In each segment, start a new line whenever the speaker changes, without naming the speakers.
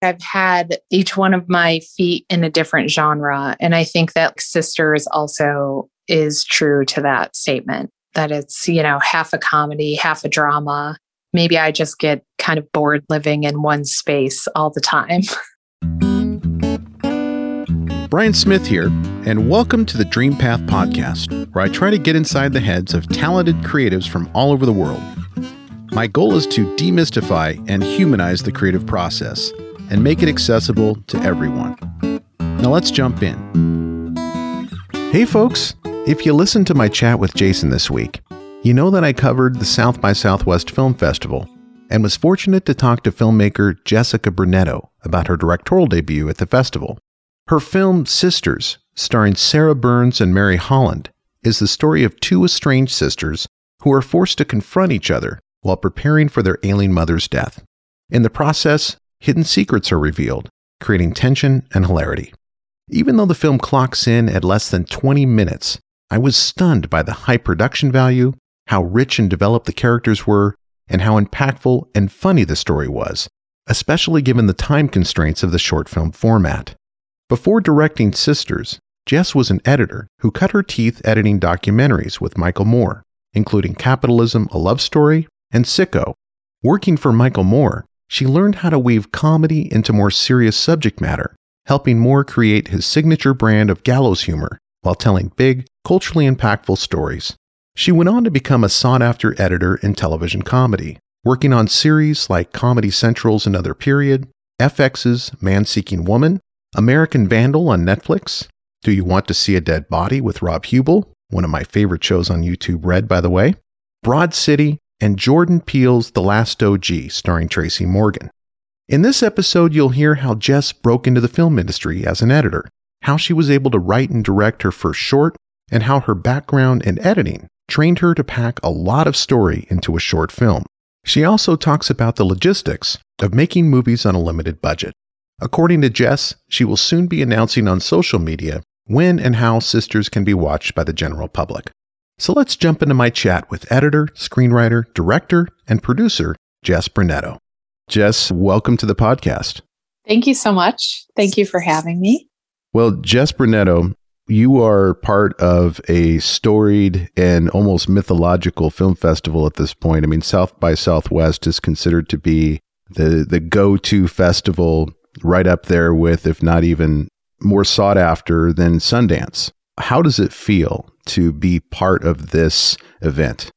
I've had each one of my feet in a different genre. And I think that Sisters also is true to that statement that it's, you know, half a comedy, half a drama. Maybe I just get kind of bored living in one space all the time.
Brian Smith here, and welcome to the Dream Path Podcast, where I try to get inside the heads of talented creatives from all over the world. My goal is to demystify and humanize the creative process and make it accessible to everyone. Now let's jump in. Hey, folks! If you listened to my chat with Jason this week, you know that I covered the South by Southwest Film Festival and was fortunate to talk to filmmaker Jessica Brunetto about her directorial debut at the festival. Her film Sisters, starring Sarah Burns and Mary Holland, is the story of two estranged sisters who are forced to confront each other while preparing for their ailing mother's death. In the process, hidden secrets are revealed, creating tension and hilarity. Even though the film clocks in at less than 20 minutes, I was stunned by the high production value, how rich and developed the characters were, and how impactful and funny the story was, especially given the time constraints of the short film format. Before directing Sisters, Jess was an editor who cut her teeth editing documentaries with Michael Moore, including Capitalism, a Love Story, and Sicko. Working for Michael Moore, she learned how to weave comedy into more serious subject matter, helping Moore create his signature brand of gallows humor while telling big, culturally impactful stories. She went on to become a sought after editor in television comedy, working on series like Comedy Central's Another Period, FX's Man Seeking Woman, American Vandal on Netflix. Do You Want to See a Dead Body with Rob Huebel? One of my favorite shows on YouTube, Red, by the way. Broad City, and Jordan Peele's The Last OG, starring Tracy Morgan. In this episode, you'll hear how Jess broke into the film industry as an editor, how she was able to write and direct her first short, and how her background in editing trained her to pack a lot of story into a short film. She also talks about the logistics of making movies on a limited budget. According to Jess, she will soon be announcing on social media when and how Sisters can be watched by the general public. So let's jump into my chat with editor, screenwriter, director, and producer, Jess Brunetto. Jess, welcome to the podcast.
Thank you so much. Thank you for having me.
Well, Jess Brunetto, you are part of a storied and almost mythological film festival at this point. I mean, South by Southwest is considered to be the the go-to festival right up there with, if not even more sought after than Sundance. How does it feel to be part of this event?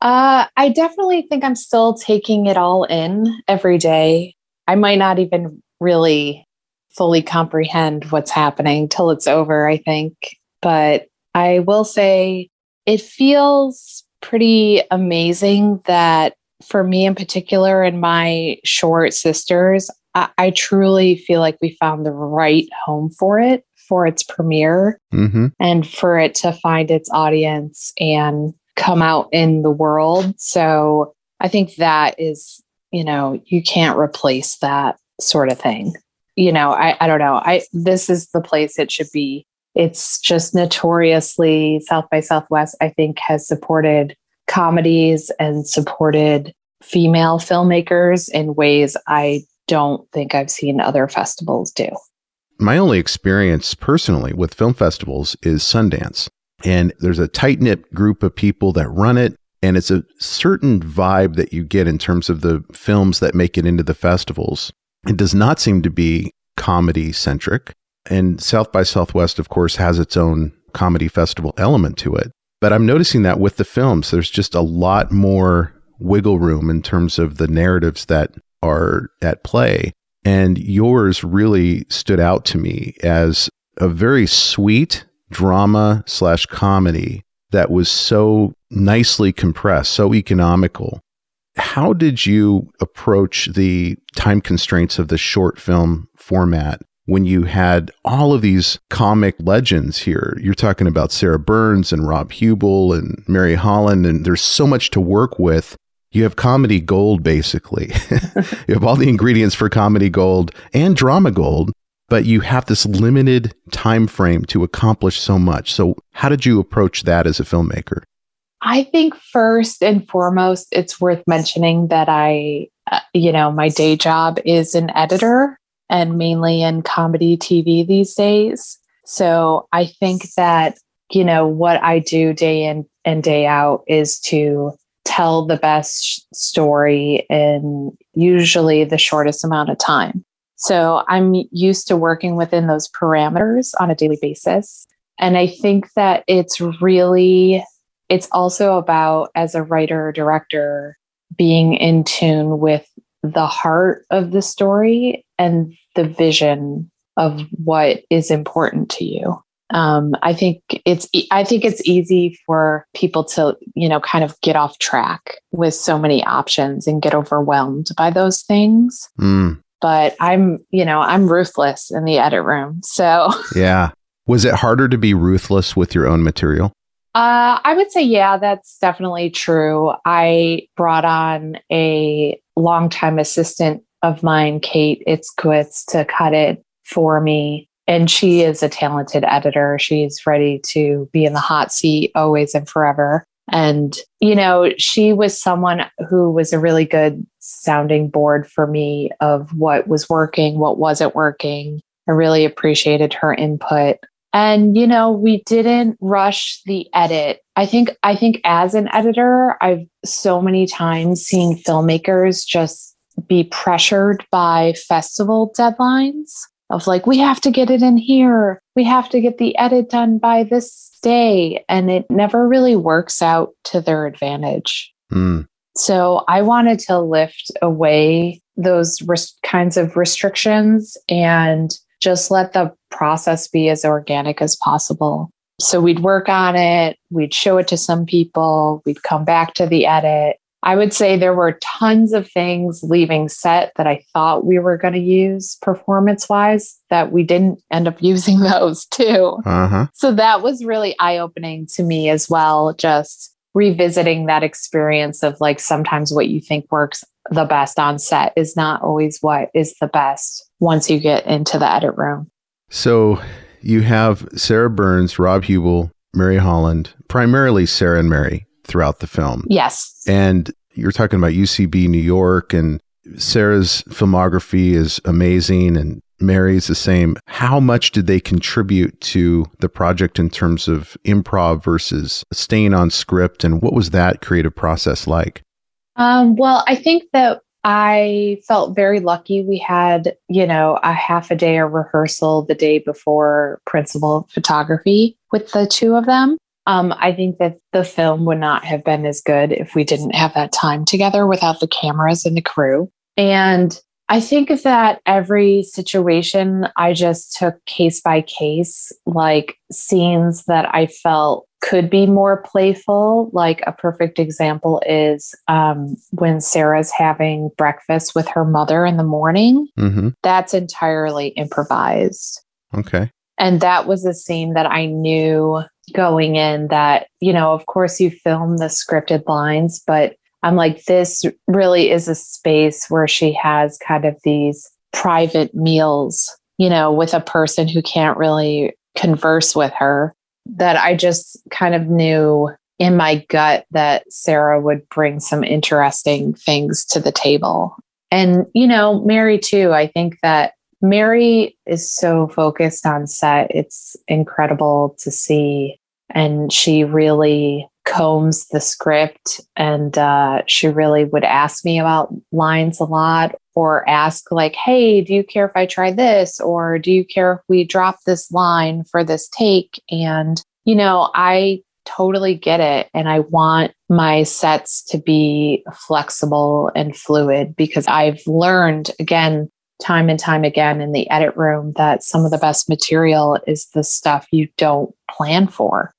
Uh, I definitely think I'm still taking it all in every day. I might not even really fully comprehend what's happening till it's over, I think. But I will say it feels pretty amazing that for me in particular and my short sisters, I, I truly feel like we found the right home for it for its premiere mm-hmm. and for it to find its audience and come out in the world. So I think that is, you know, you can't replace that sort of thing. You know, I, I don't know. I this is the place it should be. It's just notoriously South by Southwest, I think, has supported comedies and supported female filmmakers in ways I don't think I've seen other festivals do.
My only experience personally with film festivals is Sundance. And there's a tight knit group of people that run it. And it's a certain vibe that you get in terms of the films that make it into the festivals. It does not seem to be comedy centric. And South by Southwest, of course, has its own comedy festival element to it. But I'm noticing that with the films, there's just a lot more wiggle room in terms of the narratives that are at play. And yours really stood out to me as a very sweet drama slash comedy that was so nicely compressed, so economical. How did you approach the time constraints of the short film format when you had all of these comic legends here? You're talking about Sarah Burns and Rob Huebel and Mary Holland, and there's so much to work with you have comedy gold basically. you have all the ingredients for comedy gold and drama gold, but you have this limited time frame to accomplish so much. So how did you approach that as a filmmaker?
I think first and foremost it's worth mentioning that I uh, you know, my day job is an editor and mainly in comedy TV these days. So I think that, you know, what I do day in and day out is to tell the best story in usually the shortest amount of time. So I'm used to working within those parameters on a daily basis. And I think that it's really, it's also about as a writer or director being in tune with the heart of the story and the vision of what is important to you. Um, I think it's I think it's easy for people to you know kind of get off track with so many options and get overwhelmed by those things. Mm. But I'm you know I'm ruthless in the edit room, so
yeah. Was it harder to be ruthless with your own material?
Uh, I would say, yeah, that's definitely true. I brought on a longtime assistant of mine, Kate Itzkowitz, to cut it for me. And she is a talented editor. She's ready to be in the hot seat always and forever. And, you know, she was someone who was a really good sounding board for me of what was working, what wasn't working. I really appreciated her input. And, you know, we didn't rush the edit. I think, I think as an editor, I've so many times seen filmmakers just be pressured by festival deadlines of like, we have to get it in here. We have to get the edit done by this day. And it never really works out to their advantage. Mm. So I wanted to lift away those res- kinds of restrictions and just let the process be as organic as possible. So we'd work on it, we'd show it to some people, we'd come back to the edit, I would say there were tons of things leaving set that I thought we were going to use performance wise that we didn't end up using those too. Uh-huh. So that was really eye opening to me as well. Just revisiting that experience of like sometimes what you think works the best on set is not always what is the best once you get into the edit room.
So you have Sarah Burns, Rob Huebel, Mary Holland, primarily Sarah and Mary throughout the film.
Yes.
And you're talking about UCB New York, and Sarah's filmography is amazing, and Mary's the same. How much did they contribute to the project in terms of improv versus staying on script? And what was that creative process like?
Um, well, I think that I felt very lucky. We had, you know, a half a day of rehearsal the day before principal photography with the two of them. Um, I think that the film would not have been as good if we didn't have that time together without the cameras and the crew. And I think that every situation I just took case by case, like scenes that I felt could be more playful. Like a perfect example is um, when Sarah's having breakfast with her mother in the morning. Mm-hmm. That's entirely improvised.
Okay.
And that was a scene that I knew going in that, you know, of course you film the scripted lines, but I'm like, this really is a space where she has kind of these private meals, you know, with a person who can't really converse with her. That I just kind of knew in my gut that Sarah would bring some interesting things to the table. And, you know, Mary too, I think that Mary is so focused on set. It's incredible to see. And she really combs the script and uh, she really would ask me about lines a lot or ask, like, hey, do you care if I try this? Or do you care if we drop this line for this take? And, you know, I totally get it. And I want my sets to be flexible and fluid because I've learned, again, time and time again in the edit room that some of the best material is the stuff you don't plan for.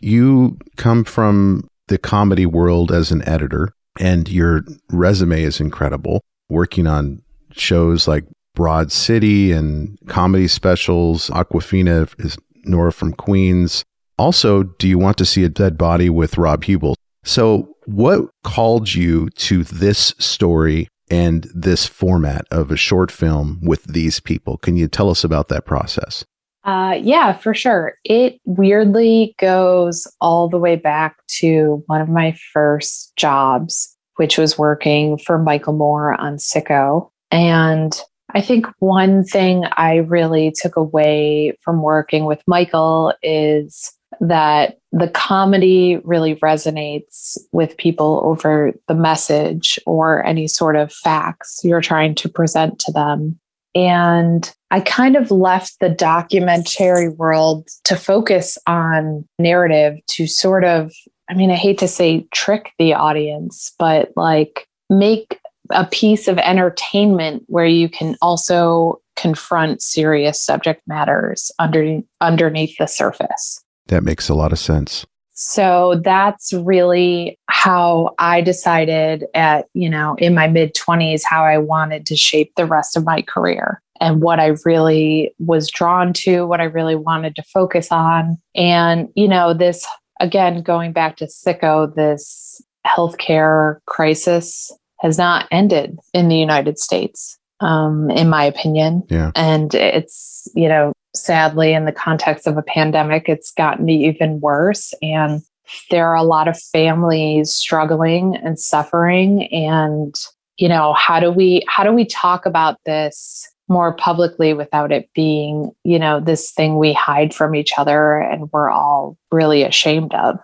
You come from the comedy world as an editor, and your resume is incredible, working on shows like Broad City and comedy specials. Awkwafina is Nora from Queens. Also, do you want to see a dead body with Rob Huebel? So, what called you to this story and this format of a short film with these people. Can you tell us about that process?
Uh, yeah, for sure. It weirdly goes all the way back to one of my first jobs, which was working for Michael Moore on Sicko. And I think one thing I really took away from working with Michael is that the comedy really resonates with people over the message or any sort of facts you're trying to present to them. And I kind of left the documentary world to focus on narrative to sort of, I mean, I hate to say trick the audience, but like make a piece of entertainment where you can also confront serious subject matters under, underneath the surface.
That makes a lot of sense.
So that's really how I decided at, you know, in my mid 20s, how I wanted to shape the rest of my career and what I really was drawn to, what I really wanted to focus on. And, you know, this, again, going back to sicko, this healthcare crisis has not ended in the United States, um, in my opinion.
Yeah.
And it's, you know, sadly, in the context of a pandemic, it's gotten even worse. And there are a lot of families struggling and suffering. And, you know, how do we how do we talk about this more publicly without it being, you know, this thing we hide from each other and we're all really ashamed of?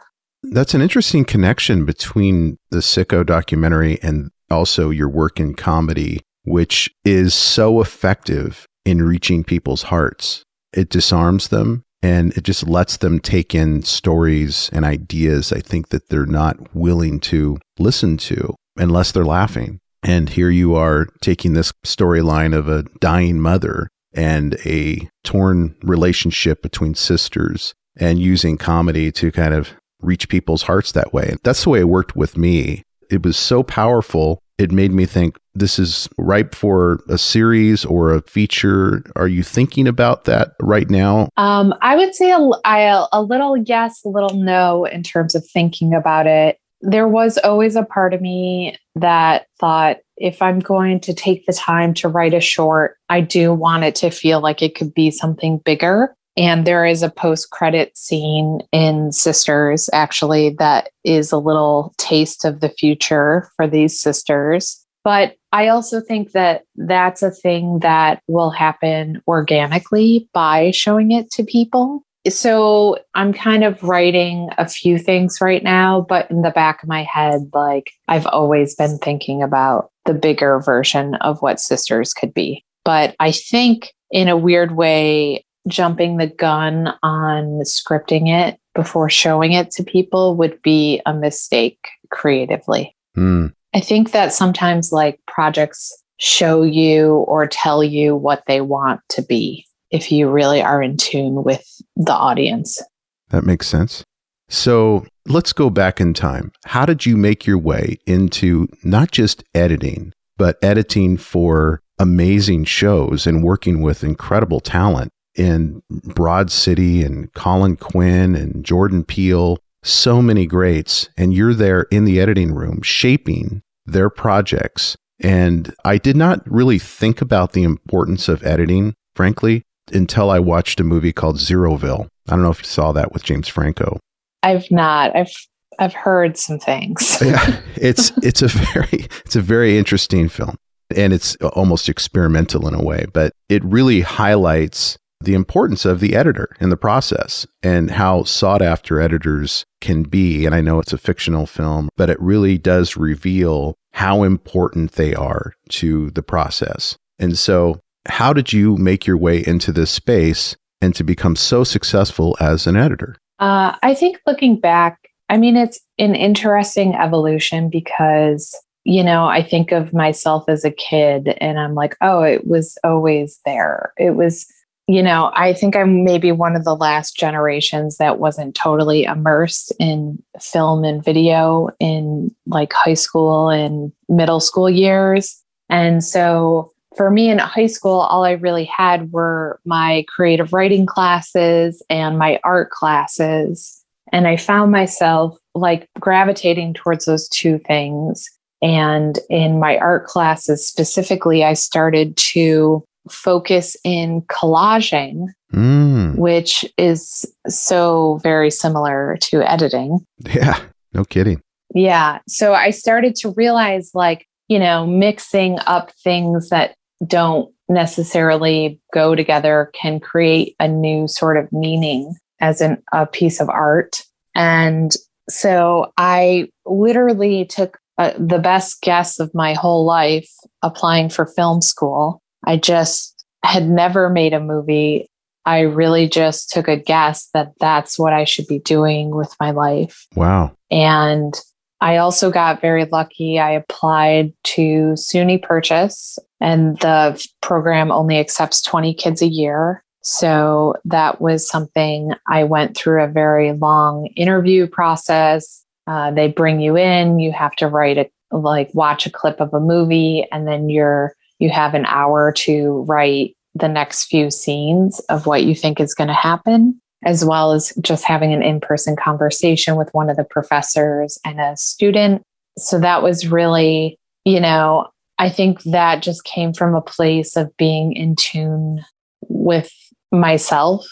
That's an interesting connection between the Sicko documentary and also your work in comedy, which is so effective in reaching people's hearts it disarms them and it just lets them take in stories and ideas I think that they're not willing to listen to unless they're laughing. And here you are taking this storyline of a dying mother and a torn relationship between sisters and using comedy to kind of reach people's hearts that way. That's the way it worked with me. It was so powerful it made me think this is ripe for a series or a feature. Are you thinking about that right now?
Um, I would say a, I, a little yes, a little no in terms of thinking about it. There was always a part of me that thought if I'm going to take the time to write a short, I do want it to feel like it could be something bigger. And there is a post credit scene in Sisters, actually, that is a little taste of the future for these sisters. But I also think that that's a thing that will happen organically by showing it to people. So I'm kind of writing a few things right now, but in the back of my head, like I've always been thinking about the bigger version of what Sisters could be. But I think in a weird way, jumping the gun on scripting it before showing it to people would be a mistake creatively.
Mm.
I think that sometimes like projects show you or tell you what they want to be if you really are in tune with the audience.
That makes sense. So let's go back in time. How did you make your way into not just editing, but editing for amazing shows and working with incredible talent? In Broad City and Colin Quinn and Jordan Peele, so many greats. And you're there in the editing room shaping their projects. And I did not really think about the importance of editing, frankly, until I watched a movie called Zeroville. I don't know if you saw that with James Franco.
I've not. I've I've heard some things.
yeah, it's it's a very it's a very interesting film and it's almost experimental in a way, but it really highlights the importance of the editor in the process and how sought after editors can be. And I know it's a fictional film, but it really does reveal how important they are to the process. And so, how did you make your way into this space and to become so successful as an editor?
Uh, I think looking back, I mean, it's an interesting evolution because, you know, I think of myself as a kid and I'm like, oh, it was always there. It was you know, I think I'm maybe one of the last generations that wasn't totally immersed in film and video in like high school and middle school years. And so for me in high school, all I really had were my creative writing classes and my art classes. And I found myself like gravitating towards those two things. And in my art classes specifically, I started to focus in collaging,
mm.
which is so very similar to editing.
Yeah, no kidding.
Yeah. So I started to realize, like, you know, mixing up things that don't necessarily go together can create a new sort of meaning as an, a piece of art. And so I literally took uh, the best guess of my whole life applying for film school. I just had never made a movie. I really just took a guess that that's what I should be doing with my life.
Wow.
And I also got very lucky. I applied to SUNY Purchase, and the program only accepts 20 kids a year. So that was something I went through a very long interview process. Uh, they bring you in, you have to write a like watch a clip of a movie, and then you're you have an hour to write the next few scenes of what you think is going to happen, as well as just having an in person conversation with one of the professors and a student. So that was really, you know, I think that just came from a place of being in tune with myself.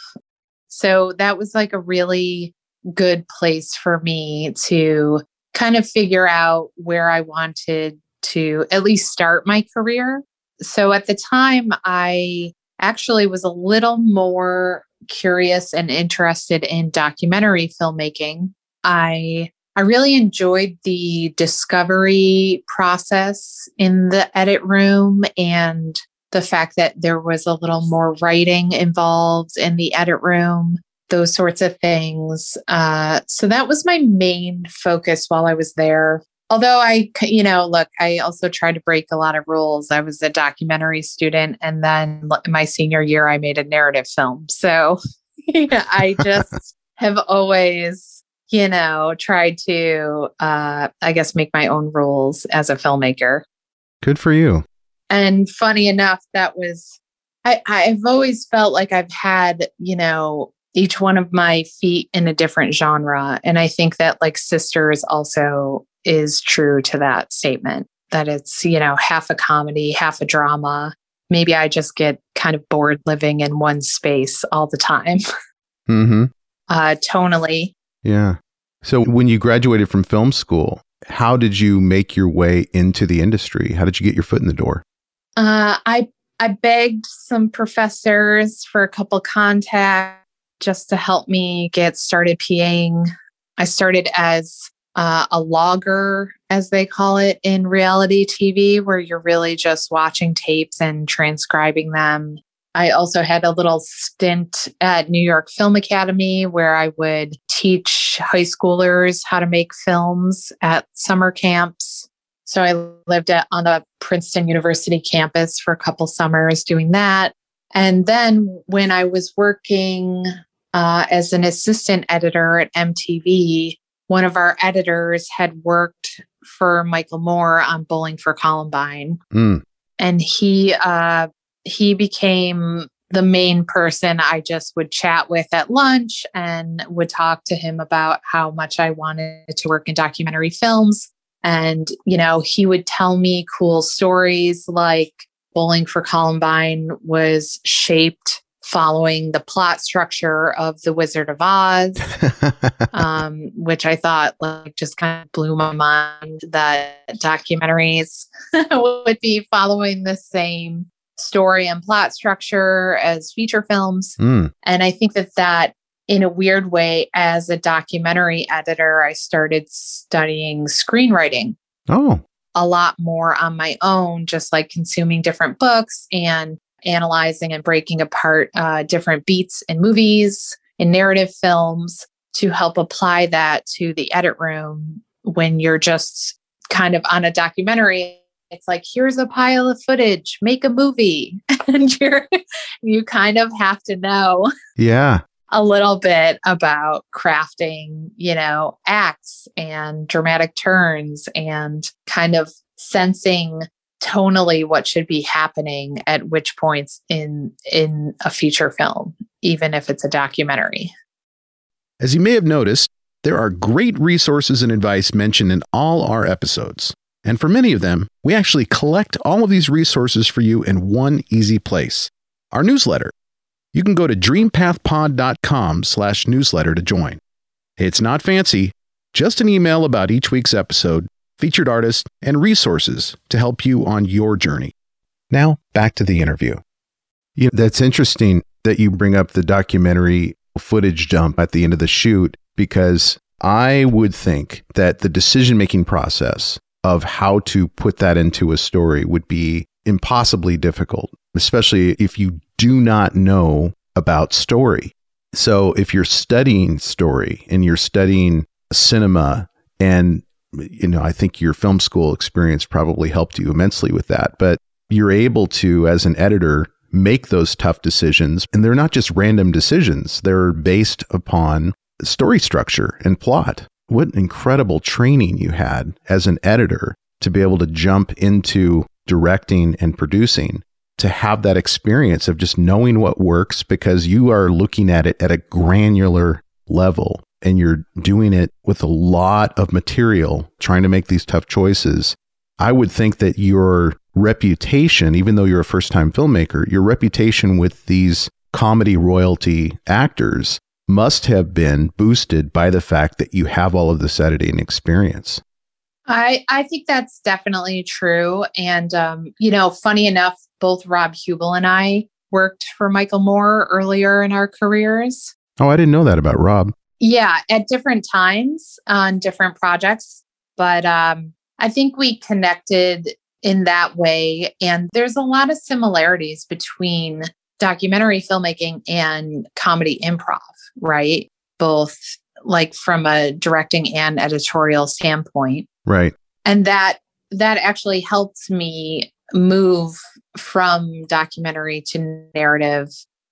So that was like a really good place for me to kind of figure out where I wanted to at least start my career. So at the time, I actually was a little more curious and interested in documentary filmmaking. I I really enjoyed the discovery process in the edit room and the fact that there was a little more writing involved in the edit room, those sorts of things. Uh, so that was my main focus while I was there. Although I, you know, look, I also tried to break a lot of rules. I was a documentary student, and then my senior year, I made a narrative film. So I just have always, you know, tried to, uh, I guess, make my own rules as a filmmaker.
Good for you.
And funny enough, that was, I, I've always felt like I've had, you know, each one of my feet in a different genre. And I think that like Sisters also is true to that statement that it's, you know, half a comedy, half a drama. Maybe I just get kind of bored living in one space all the time.
Mm-hmm.
Uh, tonally.
Yeah. So when you graduated from film school, how did you make your way into the industry? How did you get your foot in the door?
Uh, I I begged some professors for a couple contacts just to help me get started PAing. I started as uh, a logger, as they call it in reality TV, where you're really just watching tapes and transcribing them. I also had a little stint at New York Film Academy where I would teach high schoolers how to make films at summer camps. So I lived at, on the Princeton University campus for a couple summers doing that. And then when I was working uh, as an assistant editor at MTV, one of our editors had worked for Michael Moore on Bowling for Columbine. Mm. And he uh, he became the main person I just would chat with at lunch and would talk to him about how much I wanted to work in documentary films. And, you know, he would tell me cool stories like Bowling for Columbine was shaped following the plot structure of The Wizard of Oz, um, which I thought like just kind of blew my mind that documentaries would be following the same story and plot structure as feature films. Mm. And I think that that in a weird way, as a documentary editor, I started studying screenwriting.
Oh.
A lot more on my own, just like consuming different books and analyzing and breaking apart uh, different beats in movies, in narrative films to help apply that to the edit room when you're just kind of on a documentary. It's like here's a pile of footage. Make a movie. And you're you kind of have to know
yeah.
a little bit about crafting, you know, acts and dramatic turns and kind of sensing tonally what should be happening at which points in in a feature film even if it's a documentary.
As you may have noticed, there are great resources and advice mentioned in all our episodes. And for many of them, we actually collect all of these resources for you in one easy place, our newsletter you can go to dreampathpod.com slash newsletter to join. It's not fancy, just an email about each week's episode, featured artists, and resources to help you on your journey. Now, back to the interview. You know, that's interesting that you bring up the documentary footage dump at the end of the shoot because I would think that the decision making process of how to put that into a story would be impossibly difficult, especially if you do not know about story. So if you're studying story and you're studying cinema and you know, I think your film school experience probably helped you immensely with that, but you're able to as an editor make those tough decisions and they're not just random decisions. They're based upon story structure and plot. What an incredible training you had as an editor to be able to jump into directing and producing to have that experience of just knowing what works because you are looking at it at a granular level and you're doing it with a lot of material trying to make these tough choices. I would think that your reputation, even though you're a first time filmmaker, your reputation with these comedy royalty actors must have been boosted by the fact that you have all of this editing experience.
I I think that's definitely true. And um, you know, funny enough, both Rob Huebel and I worked for Michael Moore earlier in our careers.
Oh, I didn't know that about Rob.
Yeah, at different times on different projects, but um, I think we connected in that way. And there's a lot of similarities between documentary filmmaking and comedy improv, right? Both like from a directing and editorial standpoint.
Right.
And that that actually helped me move from documentary to narrative.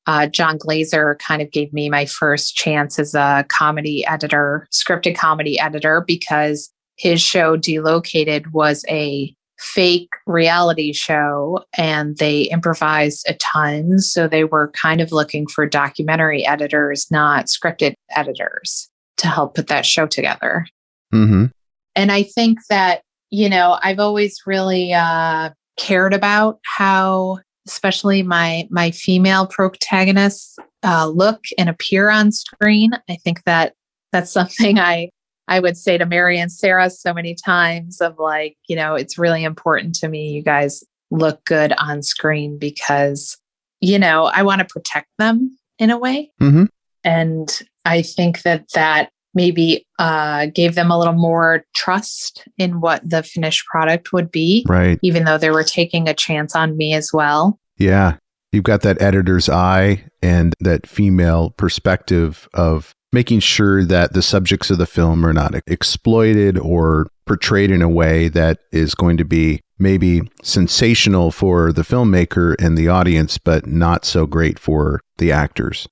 Uh, Jon Glaser kind of gave me my first chance as a comedy editor, scripted comedy editor, because his show Delocated was a fake reality show and they improvised a ton. So they were kind of looking for documentary editors, not scripted editors to help put that show together.
Mm-hmm.
And I think that, you know, I've always really uh, cared about how, especially my my female protagonists, uh, look and appear on screen. I think that that's something I I would say to Mary and Sarah so many times of like, you know, it's really important to me you guys look good on screen because, you know, I want to protect them in a way.
Mm-hmm.
And I think that that maybe uh, gave them a little more trust in what the finished product would be.
Right.
Even though they were taking a chance on me as well.
Yeah. You've got that editor's eye and that female perspective of making sure that the subjects of the film are not exploited or portrayed in a way that is going to be maybe sensational for the filmmaker and the audience, but not so great for the actors.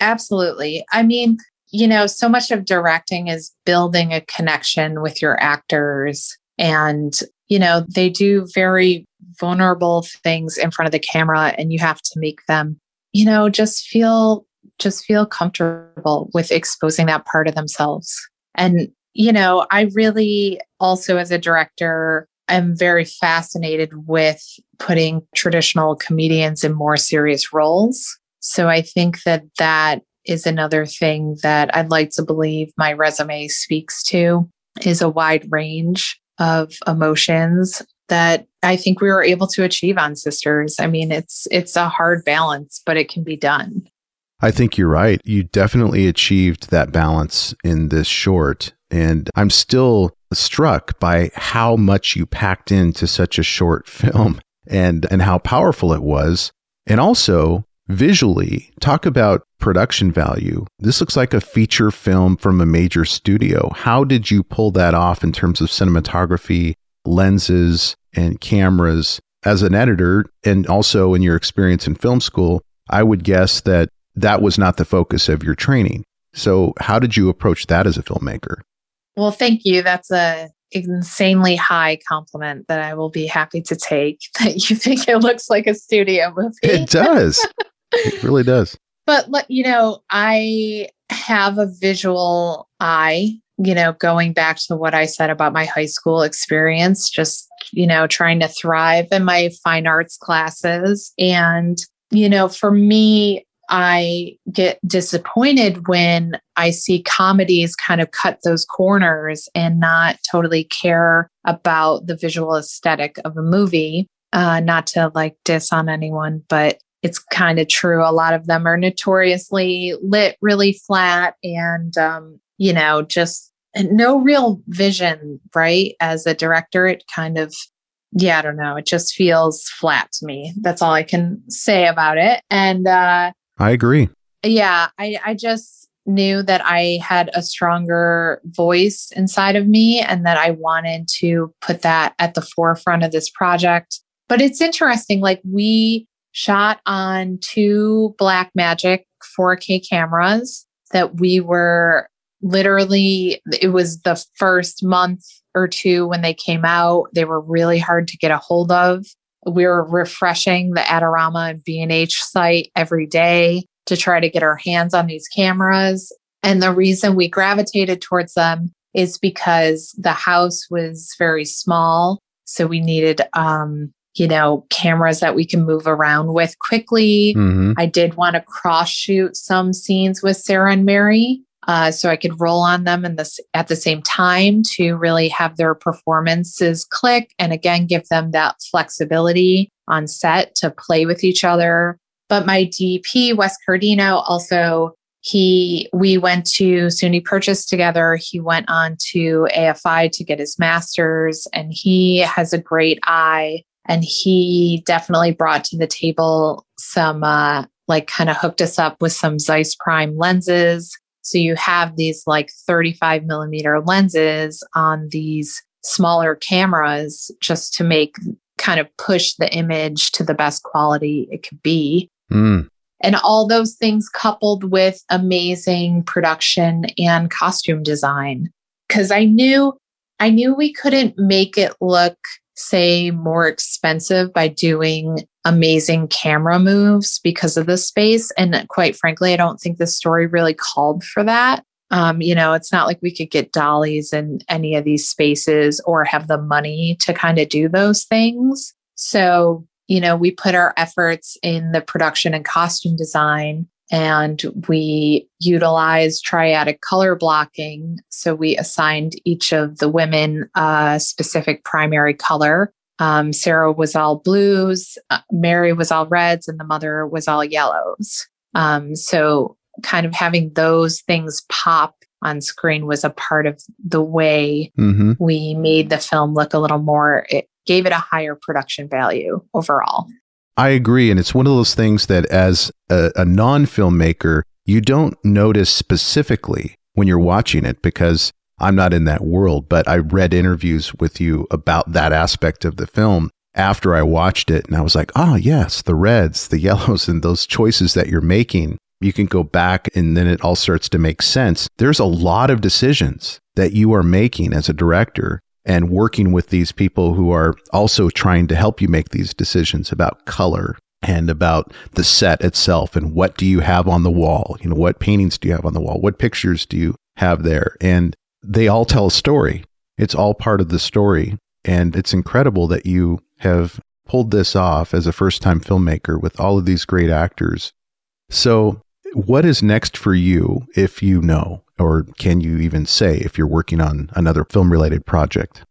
Absolutely. I mean, you know, so much of directing is building a connection with your actors. And, you know, they do very vulnerable things in front of the camera, and you have to make them, you know, just feel just feel comfortable with exposing that part of themselves. And, you know, I really also, as a director, am very fascinated with putting traditional comedians in more serious roles. So I think that that is another thing that I'd like to believe my resume speaks to is a wide range of emotions that I think we were able to achieve on Sisters. I mean, it's it's a hard balance, but it can be done.
I think you're right. You definitely achieved that balance in this short. And I'm still struck by how much you packed into such a short film and, and how powerful it was. And also visually, talk about production value. This looks like a feature film from a major studio. How did you pull that off in terms of cinematography, lenses, and cameras? As an editor, and also in your experience in film school, I would guess that that was not the focus of your training. So, how did you approach that as a filmmaker?
Well, thank you. That's a insanely high compliment that I will be happy to take. That you think it looks like a studio movie.
It does. it really does.
But you know, I have a visual eye. You know, going back to what I said about my high school experience, just you know, trying to thrive in my fine arts classes, and you know, for me, I get disappointed when I see comedies kind of cut those corners and not totally care about the visual aesthetic of a movie. Uh, not to like diss on anyone, but it's kind of true. A lot of them are notoriously lit really flat and, um, you know, just no real vision, right? As a director, it kind of, yeah, I don't know. It just feels flat to me. That's all I can say about it. And, uh,
I agree.
Yeah, I, I just knew that I had a stronger voice inside of me and that I wanted to put that at the forefront of this project. But it's interesting, like, we shot on two Blackmagic 4K cameras that we were literally, it was the first month or two when they came out. They were really hard to get a hold of. We were refreshing the Adorama and B&H site every day to try to get our hands on these cameras. And the reason we gravitated towards them is because the house was very small. So we needed, um, you know, cameras that we can move around with quickly. Mm-hmm. I did want to cross shoot some scenes with Sarah and Mary. Uh, so I could roll on them in this at the same time to really have their performances click and again give them that flexibility on set to play with each other but my DP, Wes Cardino, also he we went to SUNY Purchase together. He went on to AFI to get his master's, and he has a great eye. And he definitely brought to the table some uh, like kind of hooked us up with some Zeiss Prime lenses. So you have these like 35 millimeter lenses on these smaller cameras just to make kind of push the image to the best quality it could be. Mm. And all those things coupled with amazing production and costume design. Cause I knew, I knew we couldn't make it look, say, more expensive by doing amazing camera moves because of the space. And quite frankly, I don't think the story really called for that. Um, you know, it's not like we could get dollies in any of these spaces or have the money to kind of do those things. So you know, we put our efforts in the production and costume design and we utilized triadic color blocking. So we assigned each of the women a specific primary color. Um, Sarah was all blues, uh, Mary was all reds, and the mother was all yellows. Um, so, kind of having those things pop on screen was a part of the way mm-hmm. we made the film look a little more it gave it a higher production value overall.
I agree. And it's one of those things that, as a, a non filmmaker, you don't notice specifically when you're watching it because I'm not in that world. But I read interviews with you about that aspect of the film after I watched it. And I was like, oh, yes, the reds, the yellows, and those choices that you're making. You can go back and then it all starts to make sense. There's a lot of decisions that you are making as a director and working with these people who are also trying to help you make these decisions about color and about the set itself and what do you have on the wall? You know what paintings do you have on the wall? What pictures do you have there? And they all tell a story. It's all part of the story. And it's incredible that you have pulled this off as a first time filmmaker with all of these great actors. So what is next for you if you know or can you even say if you're working on another film related project?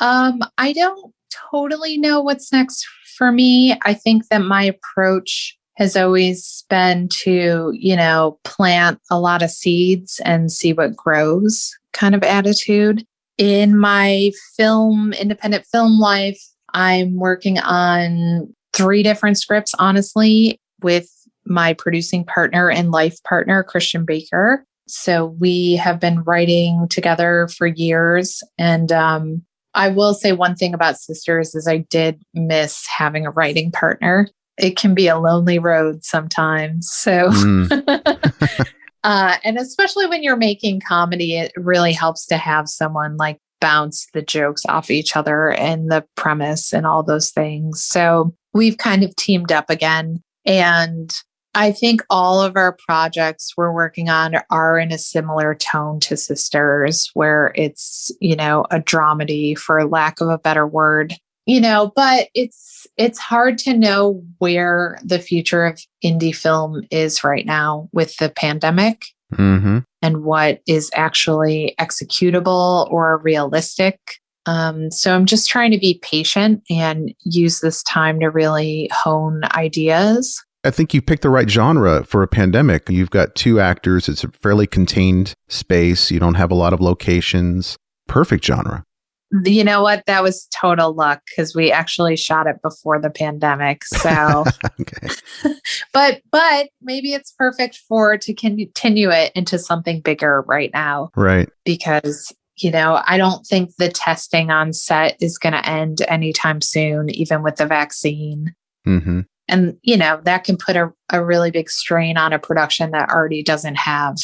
Um, I don't totally know what's next for me. I think that my approach has always been to, you know, plant a lot of seeds and see what grows kind of attitude. In my film, independent film life, I'm working on three different scripts, honestly, with my producing partner and life partner, Christian Baker. So we have been writing together for years. And um, I will say one thing about Sisters is I did miss having a writing partner. It can be a lonely road sometimes. So, mm. uh, and especially when you're making comedy, it really helps to have someone like bounce the jokes off each other and the premise and all those things. So we've kind of teamed up again. And I think all of our projects we're working on are in a similar tone to Sisters, where it's, you know, a dramedy for lack of a better word. You know, but it's it's hard to know where the future of indie film is right now with the pandemic mm-hmm. and what is actually executable or realistic. Um, so I'm just trying to be patient and use this time to really hone ideas
I think you picked the right genre for a pandemic. You've got two actors. It's a fairly contained space. You don't have a lot of locations. Perfect genre.
You know what? That was total luck because we actually shot it before the pandemic. So, but but maybe it's perfect for to continue it into something bigger right now.
Right.
Because you know, I don't think the testing on set is going to end anytime soon, even with the vaccine.
Mm-hmm.
And, you know, that can put a, a really big strain on a production that already doesn't have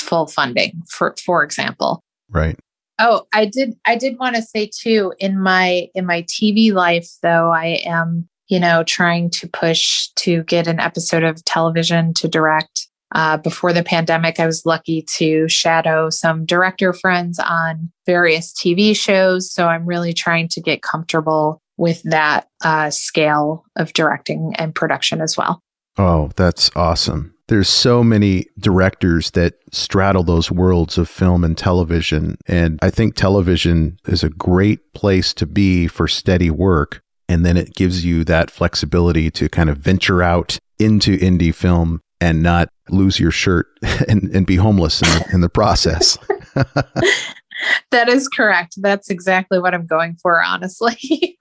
full funding, for, for example.
Right.
Oh, I did I did want to say too, in my in my TV life though, I am, you know, trying to push to get an episode of television to direct. Uh, before the pandemic, I was lucky to shadow some director friends on various TV shows. So I'm really trying to get comfortable with that uh, scale of directing and production as well.
Oh, that's awesome. There's so many directors that straddle those worlds of film and television. And I think television is a great place to be for steady work. And then it gives you that flexibility to kind of venture out into indie film and not lose your shirt and, and be homeless in the, in the process.
that is correct. That's exactly what I'm going for, honestly.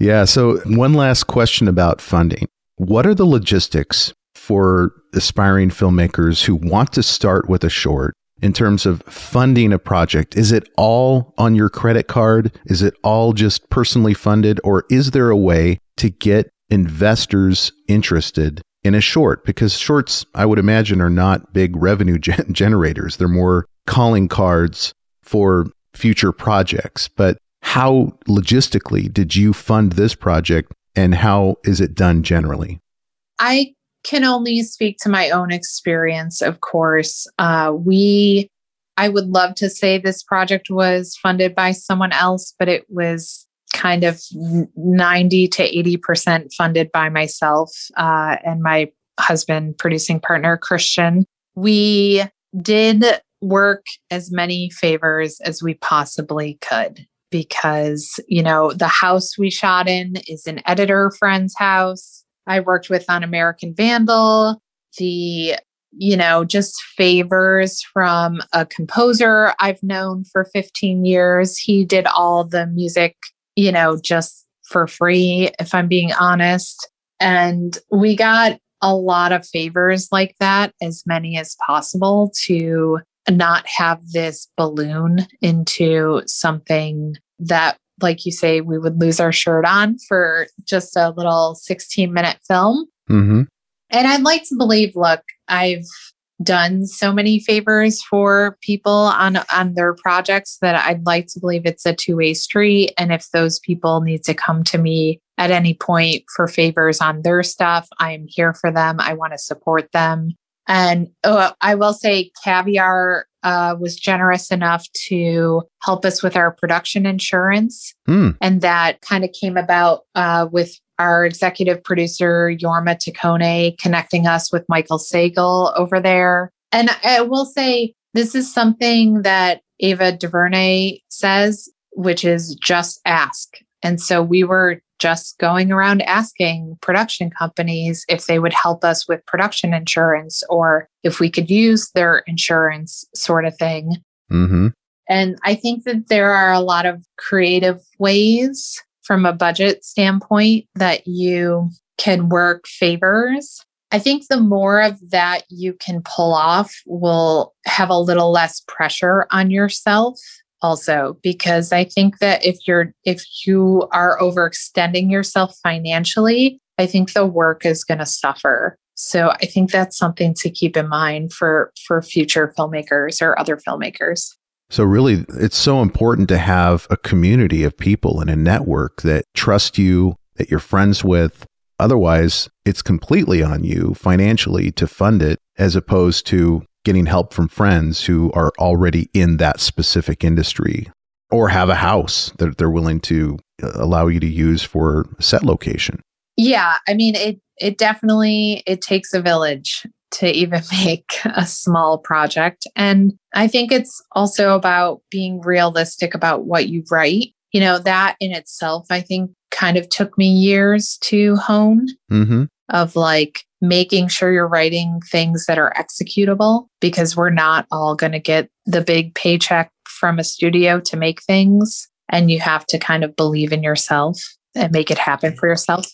Yeah. So, one last question about funding. What are the logistics for aspiring filmmakers who want to start with a short in terms of funding a project? Is it all on your credit card? Is it all just personally funded? Or is there a way to get investors interested in a short? Because shorts, I would imagine, are not big revenue gen- generators, they're more calling cards for future projects. But how logistically did you fund this project and how is it done generally?
I can only speak to my own experience, of course. Uh, we, I would love to say this project was funded by someone else, but it was kind of 90 to 80% funded by myself uh, and my husband, producing partner, Christian. We did work as many favors as we possibly could because, you know, the house we shot in is an editor friend's house. I worked with on American Vandal. The, you know, just favors from a composer I've known for 15 years. He did all the music, you know, just for free, if I'm being honest. And we got a lot of favors like that, as many as possible to not have this balloon into something that like you say we would lose our shirt on for just a little 16 minute film.
Mm-hmm.
and i'd like to believe look i've done so many favors for people on on their projects that i'd like to believe it's a two-way street. And if those people need to come to me at any point for favors on their stuff i am here for them. I want to support them and uh, I will say, Caviar uh, was generous enough to help us with our production insurance.
Mm.
And that kind of came about uh, with our executive producer, Jorma Taccone, connecting us with Michael Sagal over there. And I will say, this is something that Ava DuVernay says, which is just ask. And so we were just going around asking production companies if they would help us with production insurance or if we could use their insurance, sort of thing.
Mm-hmm.
And I think that there are a lot of creative ways from a budget standpoint that you can work favors. I think the more of that you can pull off will have a little less pressure on yourself also because i think that if you're if you are overextending yourself financially i think the work is going to suffer. So i think that's something to keep in mind for for future filmmakers or other filmmakers.
So really it's so important to have a community of people and a network that trust you that you're friends with. Otherwise it's completely on you financially to fund it as opposed to getting help from friends who are already in that specific industry or have a house that they're willing to uh, allow you to use for set location.
Yeah, I mean it it definitely it takes a village to even make a small project and I think it's also about being realistic about what you write. You know, that in itself I think kind of took me years to hone.
hmm
of like making sure you're writing things that are executable because we're not all going to get the big paycheck from a studio to make things. And you have to kind of believe in yourself and make it happen for yourself.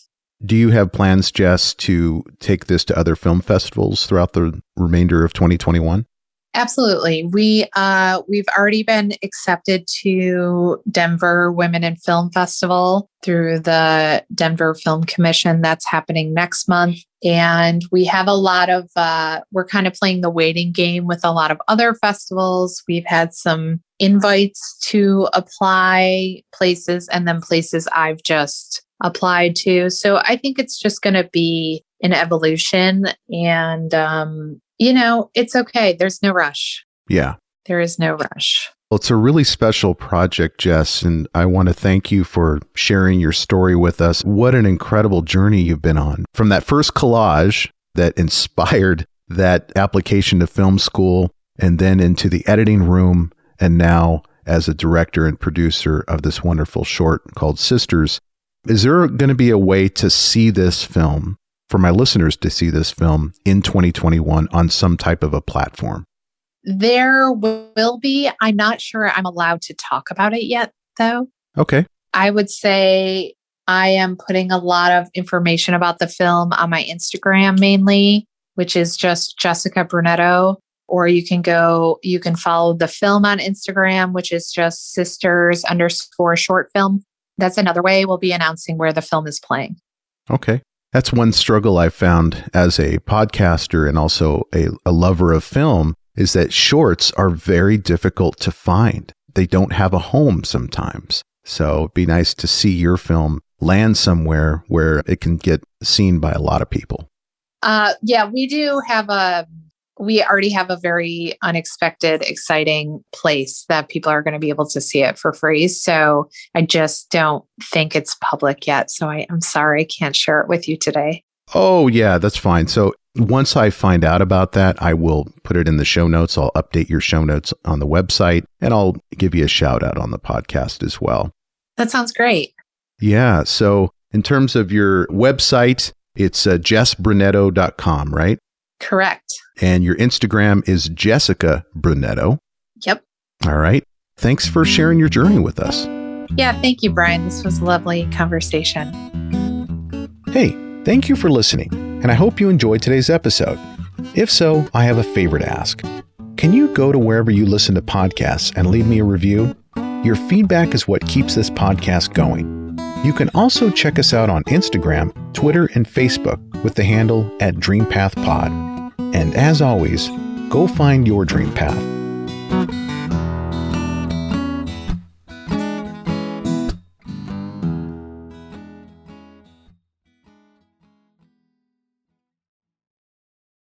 Do you have plans, Jess, to take this to other film festivals throughout the remainder of 2021?
Absolutely. We uh we've already been accepted to Denver Women in Film Festival through the Denver Film Commission that's happening next month and we have a lot of uh we're kind of playing the waiting game with a lot of other festivals. We've had some invites to apply places and then places I've just applied to. So I think it's just going to be an evolution and um you know, it's okay. There's no rush.
Yeah.
There is no rush.
Well, it's a really special project, Jess, and I want to thank you for sharing your story with us. What an incredible journey you've been on. From that first collage that inspired that application to film school, and then into the editing room, and now as a director and producer of this wonderful short called Sisters. Is there going to be a way to see this film for my listeners to see this film in 2021 on some type of a platform?
There will be. I'm not sure I'm allowed to talk about it yet, though.
Okay.
I would say I am putting a lot of information about the film on my Instagram mainly, which is just Jessica Brunetto. Or you can go, you can follow the film on Instagram, which is just sisters underscore short film. That's another way we'll be announcing where the film is playing.
Okay. That's one struggle I've found as a podcaster and also a, a lover of film is that shorts are very difficult to find. They don't have a home sometimes. So it'd be nice to see your film land somewhere where it can get seen by a lot of people.
Uh, yeah, we do have a we already have a very unexpected, exciting place that people are going to be able to see it for free. So I just don't think it's public yet. So I, am sorry, I can't share it with you today.
Oh, yeah, that's fine. So once I find out about that, I will put it in the show notes. I'll update your show notes on the website and I'll give you a shout out on the podcast as well.
That sounds great.
Yeah. So in terms of your website, it's uh, jessbrunetto.com, right?
Correct.
And your Instagram is Jessica Brunetto.
Yep.
All right. Thanks for sharing your journey with us.
Yeah, thank you, Brian. This was a lovely conversation.
Hey, thank you for listening, and I hope you enjoyed today's episode. If so, I have a favor to ask. Can you go to wherever you listen to podcasts and leave me a review? Your feedback is what keeps this podcast going. You can also check us out on Instagram, Twitter, and Facebook with the handle at DreamPathPod. And as always, go find your dream path